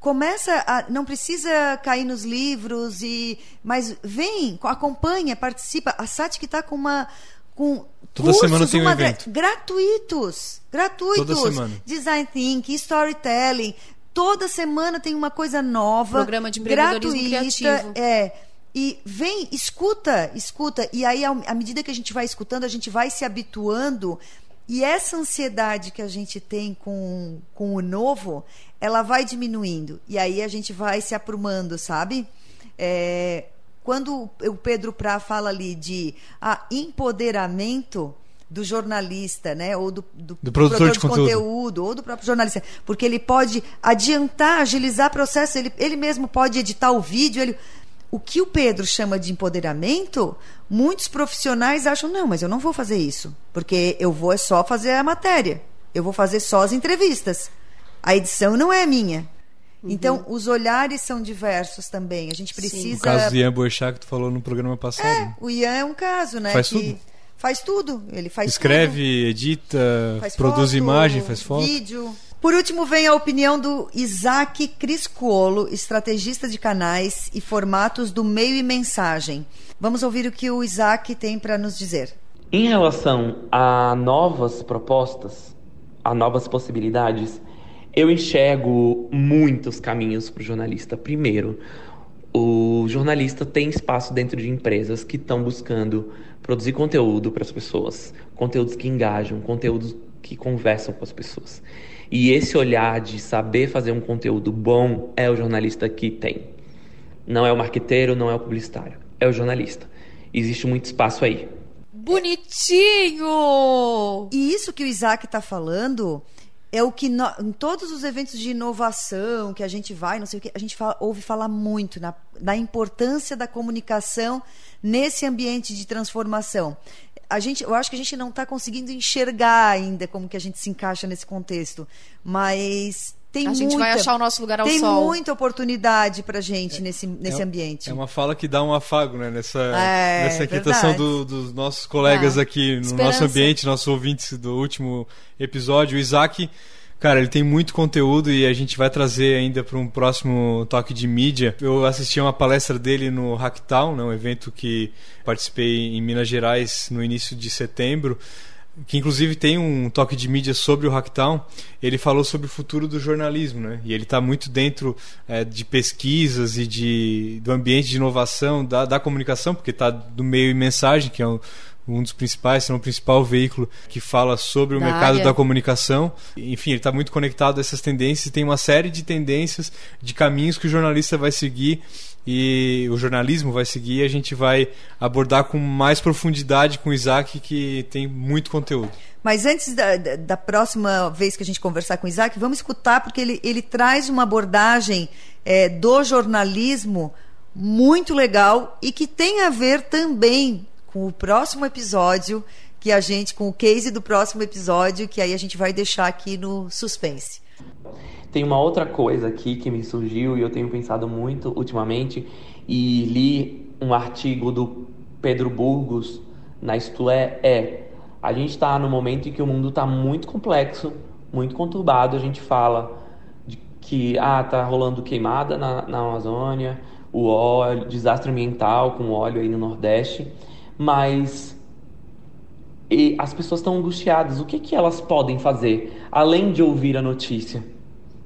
começa a. Não precisa cair nos livros, e mas vem, acompanha, participa. A SAT que está com uma. Com Toda cursos, semana tem um evento. gratuitos. Gratuitos. Toda semana. Design thinking, storytelling. Toda semana tem uma coisa nova. Programa de empreendedorismo gratuita, criativo. É. E vem, escuta, escuta. E aí, à medida que a gente vai escutando, a gente vai se habituando. E essa ansiedade que a gente tem com, com o novo, ela vai diminuindo. E aí a gente vai se aprumando, sabe? É, quando o Pedro Prá fala ali de ah, empoderamento do jornalista, né? Ou do, do, Do produtor de conteúdo. conteúdo, ou do próprio jornalista. Porque ele pode adiantar, agilizar processo, ele, ele mesmo pode editar o vídeo. Ele... O que o Pedro chama de empoderamento, muitos profissionais acham, não, mas eu não vou fazer isso. Porque eu vou é só fazer a matéria. Eu vou fazer só as entrevistas. A edição não é minha. Então, os olhares são diversos também. A gente precisa. O caso do Ian Boechat que tu falou no programa passado. né? O Ian é um caso, né? Faz que tudo. Faz tudo. Ele faz Escreve, tudo. edita, Faz produz foto, imagem, faz foto. Vídeo. Por último, vem a opinião do Isaac Criscuolo, estrategista de canais e formatos do meio e mensagem. Vamos ouvir o que o Isaac tem para nos dizer. Em relação a novas propostas, a novas possibilidades, eu enxergo muitos caminhos para o jornalista. Primeiro, o jornalista tem espaço dentro de empresas que estão buscando produzir conteúdo para as pessoas, conteúdos que engajam, conteúdos que conversam com as pessoas. E esse olhar de saber fazer um conteúdo bom é o jornalista que tem. Não é o marqueteiro, não é o publicitário, é o jornalista. Existe muito espaço aí. Bonitinho! E isso que o Isaac está falando é o que nó- em todos os eventos de inovação que a gente vai, não sei o que, a gente fala- ouve falar muito na, na importância da comunicação nesse ambiente de transformação. A gente, eu acho que a gente não está conseguindo enxergar ainda como que a gente se encaixa nesse contexto, mas tem A muita, gente vai achar o nosso lugar ao tem sol. muita oportunidade para gente nesse, nesse É- ambiente. É uma fala que dá um afago, né? Nessa, É, nessa inquietação do- dos nossos colegas aqui no esperança. nosso ambiente, nossos ouvintes do último episódio. O Isaac, cara, ele tem muito conteúdo e a gente vai trazer ainda para um próximo toque de mídia. Eu assisti a uma palestra dele no Hacktown, né? um evento que participei em Minas Gerais no início de setembro que inclusive tem um toque de mídia sobre o Hacktown, ele falou sobre o futuro do jornalismo, né? E ele está muito dentro é, de pesquisas e de, do ambiente de inovação da, da comunicação, porque está do meio e mensagem, que é um, um dos principais, se não o principal veículo que fala sobre o Da mercado área. da comunicação. Enfim, ele está muito conectado a essas tendências e tem uma série de tendências, de caminhos que o jornalista vai seguir e o jornalismo vai seguir, a gente vai abordar com mais profundidade com o Isaac, que tem muito conteúdo. Mas antes da, da, próxima vez que a gente conversar com o Isaac, vamos escutar, porque ele, ele traz uma abordagem é, do jornalismo muito legal e que tem a ver também com o próximo episódio, que a gente, com o case do próximo episódio, que aí a gente vai deixar aqui no suspense. Tem uma outra coisa aqui que me surgiu e eu tenho pensado muito ultimamente e li um artigo do Pedro Burgos na Isto É, é a gente está no momento em que o mundo está muito complexo, muito conturbado. A gente fala de que ah tá rolando queimada na, na Amazônia, o óleo, desastre ambiental com óleo aí no Nordeste, mas e as pessoas estão angustiadas. O que, que elas podem fazer além de ouvir a notícia?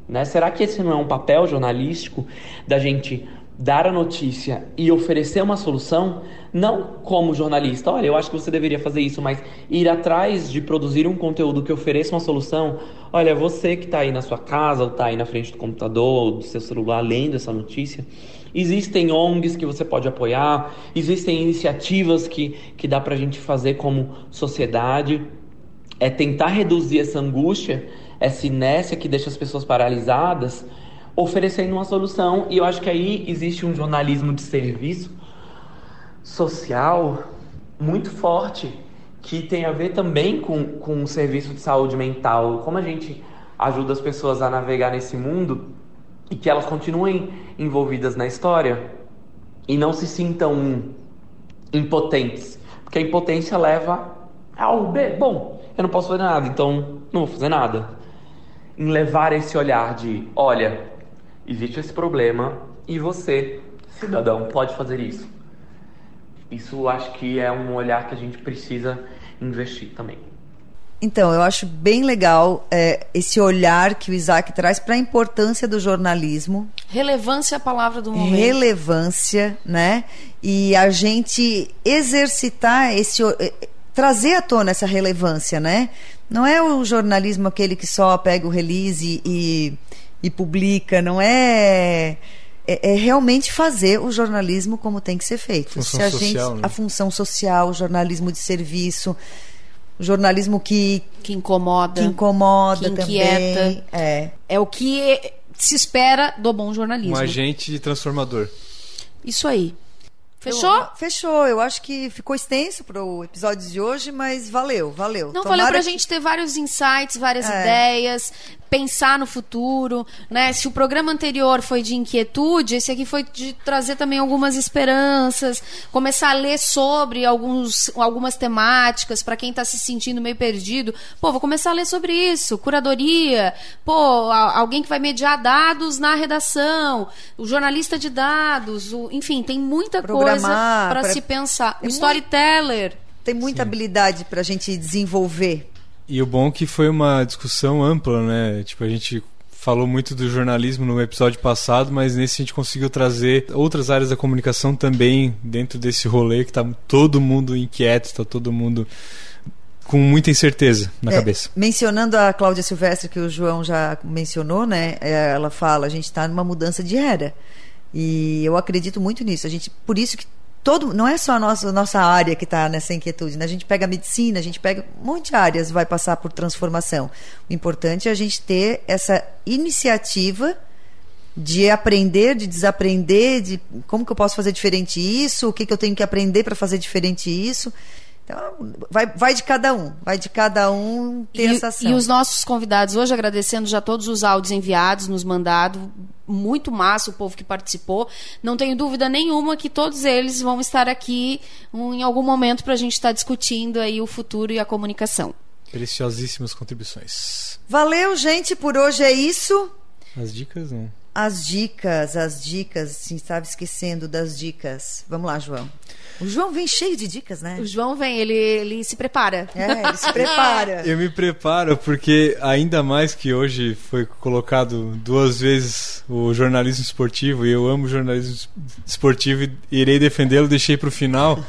Né? Será que esse não é um papel jornalístico da gente dar a notícia e oferecer uma solução? Não como jornalista, olha, eu acho que você deveria fazer isso, mas ir atrás de produzir um conteúdo que ofereça uma solução. Olha, você que está aí na sua casa, ou está aí na frente do computador, ou do seu celular, lendo essa notícia, existem ONGs que você pode apoiar, existem iniciativas que, que dá para a gente fazer como sociedade. É tentar reduzir essa angústia essa inércia que deixa as pessoas paralisadas, oferecendo uma solução. E eu acho que aí existe um jornalismo de serviço social muito forte que tem a ver também com, com o serviço de saúde mental. Como a gente ajuda as pessoas a navegar nesse mundo e que elas continuem envolvidas na história e não se sintam impotentes. Porque a impotência leva ao B. Bom, eu não posso fazer nada, então não vou fazer nada em levar esse olhar de: olha, existe esse problema e você, cidadão, pode fazer isso. Isso acho que é um olhar que a gente precisa investir também. Então, eu acho bem legal é, esse olhar que o Isaac traz para a importância do jornalismo. Relevância é a palavra do momento. Relevância, né? E a gente exercitar esse. trazer à tona essa relevância, né? Não é o jornalismo aquele que só pega o release e, e publica, não é, é, é. realmente fazer o jornalismo como tem que ser feito. Função Se a, social, gente, né? a função social, o jornalismo de serviço, o jornalismo que. Que incomoda. Que incomoda que inquieta. também. É. é o que se espera do bom jornalismo. Um agente transformador. Isso aí. Fechou? Eu, fechou. Eu acho que ficou extenso para o episódio de hoje, mas valeu, valeu. Não, Tomara valeu para a que... gente ter vários insights, várias é. ideias, pensar no futuro, né? Se o programa anterior foi de inquietude, esse aqui foi de trazer também algumas esperanças, começar a ler sobre alguns, algumas temáticas para quem está se sentindo meio perdido. Pô, vou começar a ler sobre isso, curadoria, pô, alguém que vai mediar dados na redação, o jornalista de dados, o, enfim, tem muita coisa para pra... se pensar. O storyteller. Tem muita Sim. habilidade para a gente desenvolver. E o bom é que foi uma discussão ampla, né? Tipo, a gente falou muito do jornalismo no episódio passado, mas nesse a gente conseguiu trazer outras áreas da comunicação também dentro desse rolê que tá todo mundo inquieto, está todo mundo com muita incerteza na é, cabeça. Mencionando a Cláudia Silvestre, que o João já mencionou, né? É, ela fala, a gente está numa mudança de era. E eu acredito muito nisso. A gente, por isso que todo, não é só a nossa, nossa área que está nessa inquietude, né? a gente pega a medicina, a gente pega um monte de áreas vai passar por transformação. O importante é a gente ter essa iniciativa de aprender, de desaprender, de como que eu posso fazer diferente isso, o que, que eu tenho que aprender para fazer diferente isso. Então, vai, vai de cada um, vai de cada um ter e, essa ação. E os nossos convidados hoje, agradecendo já todos os áudios enviados, nos mandados, muito massa o povo que participou. Não tenho dúvida nenhuma que todos eles vão estar aqui um, em algum momento para a gente estar tá discutindo aí o futuro e a comunicação. Preciosíssimas contribuições. Valeu, gente, por hoje é isso. As dicas, não. As dicas, as dicas, sim, estava esquecendo das dicas. Vamos lá, João. O João vem cheio de dicas, né? O João vem, ele, ele se prepara. É, ele se prepara. <laughs> Eu me preparo porque, ainda mais que hoje foi colocado duas vezes o jornalismo esportivo, e eu amo jornalismo esportivo e irei defendê-lo, deixei para o final. <laughs>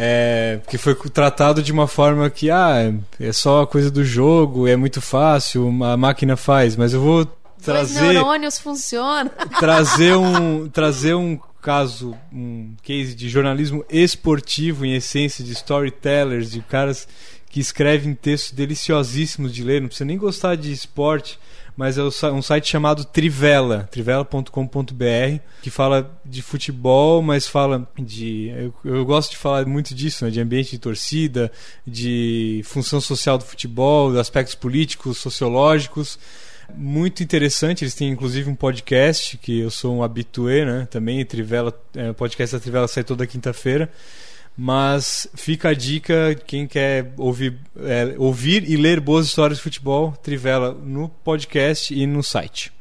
É, porque foi tratado de uma forma que ah, é só a coisa do jogo, é muito fácil, a máquina faz, mas eu vou trazer. Os neurônios funcionam. Trazer um, <laughs> trazer um caso, um case de jornalismo esportivo, em essência, de storytellers, de caras que escrevem textos deliciosíssimos de ler, não precisa nem gostar de esporte, mas é um site chamado Trivela, trivela.com.br, que fala de futebol, mas fala de. Eu, eu, gosto de falar muito disso, né, de ambiente de torcida, de função social do futebol, aspectos políticos, sociológicos. Muito interessante, eles têm inclusive um podcast que eu sou um habitué, né? Também, Trivela, é, o podcast da Trivela sai toda quinta-feira. Mas fica a dica, quem quer ouvir, é, ouvir e ler boas histórias de futebol, Trivela no podcast e no site.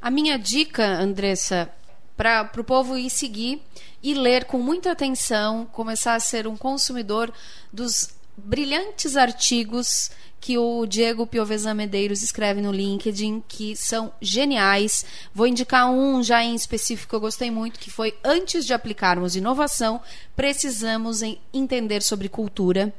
A minha dica, Andressa, para o povo ir seguir e ler com muita atenção, começar a ser um consumidor dos brilhantes artigos que o Diego Piovesan Medeiros escreve no LinkedIn, que são geniais. Vou indicar um já em específico que eu gostei muito, que foi antes de aplicarmos inovação, precisamos entender sobre cultura.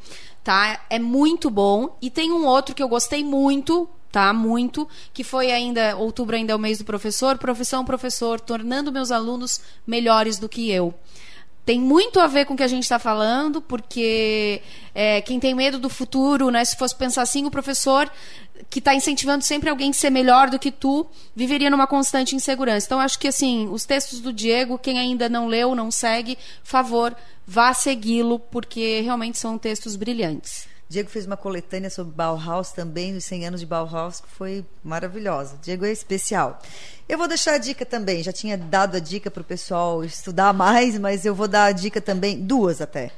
Tá? É muito bom. E tem um outro que eu gostei muito, tá? Muito, que foi ainda outubro ainda é o mês do professor, profissão professor, tornando meus alunos melhores do que eu tem muito a ver com o que a gente está falando, porque é, quem tem medo do futuro, né, se fosse pensar assim, o professor que está incentivando sempre alguém a ser melhor do que tu, viveria numa constante insegurança. Então, acho que assim, os textos do Diego, quem ainda não leu, não segue, favor, vá segui-lo, porque realmente são textos brilhantes. Diego fez uma coletânea sobre Bauhaus também, os 100 anos de Bauhaus, que foi maravilhosa. Diego é especial. Eu vou deixar a dica também, já tinha dado a dica para o pessoal estudar mais, mas eu vou dar a dica também, duas até.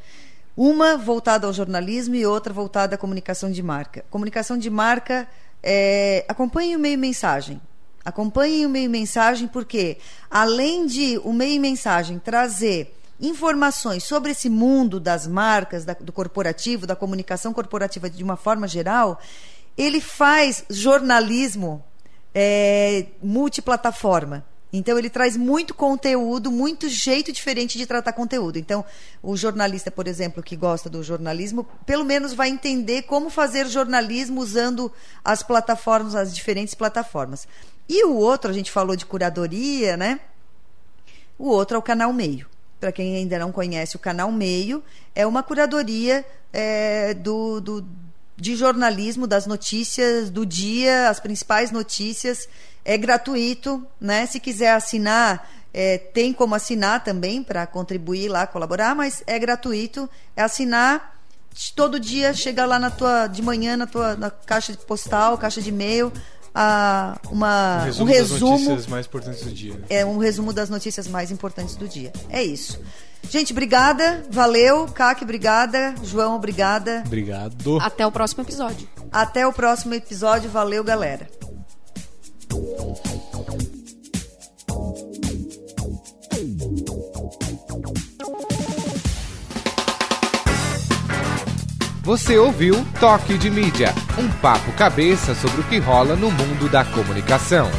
Uma voltada ao jornalismo e outra voltada à comunicação de marca. Comunicação de marca, é, acompanhe o meio mensagem. Acompanhe o meio mensagem, porque além de o meio mensagem trazer informações sobre esse mundo das marcas, da, do corporativo, da comunicação corporativa de uma forma geral, ele faz jornalismo é, multiplataforma. Então ele traz muito conteúdo, muito jeito diferente de tratar conteúdo. Então, o jornalista, por exemplo, que gosta do jornalismo, pelo menos vai entender como fazer jornalismo usando as plataformas, as diferentes plataformas. E o outro, a gente falou de curadoria, né? O outro é o canal Meio para quem ainda não conhece o canal Meio, é uma curadoria é, do, do, de jornalismo das notícias do dia, as principais notícias. É gratuito, né? Se quiser assinar, é, tem como assinar também para contribuir lá, colaborar, mas é gratuito. É assinar todo dia, chega lá na tua de manhã na tua na caixa postal, caixa de e-mail, a, uma, um resumo, um resumo das notícias mais importantes do dia. É um resumo das notícias mais importantes do dia. É isso. Gente, obrigada. Valeu. Kaki, obrigada. João, obrigada. Obrigado. Até o próximo episódio. Até o próximo episódio. Valeu, galera. Você ouviu Toque de Mídia, um papo cabeça sobre o que rola no mundo da comunicação.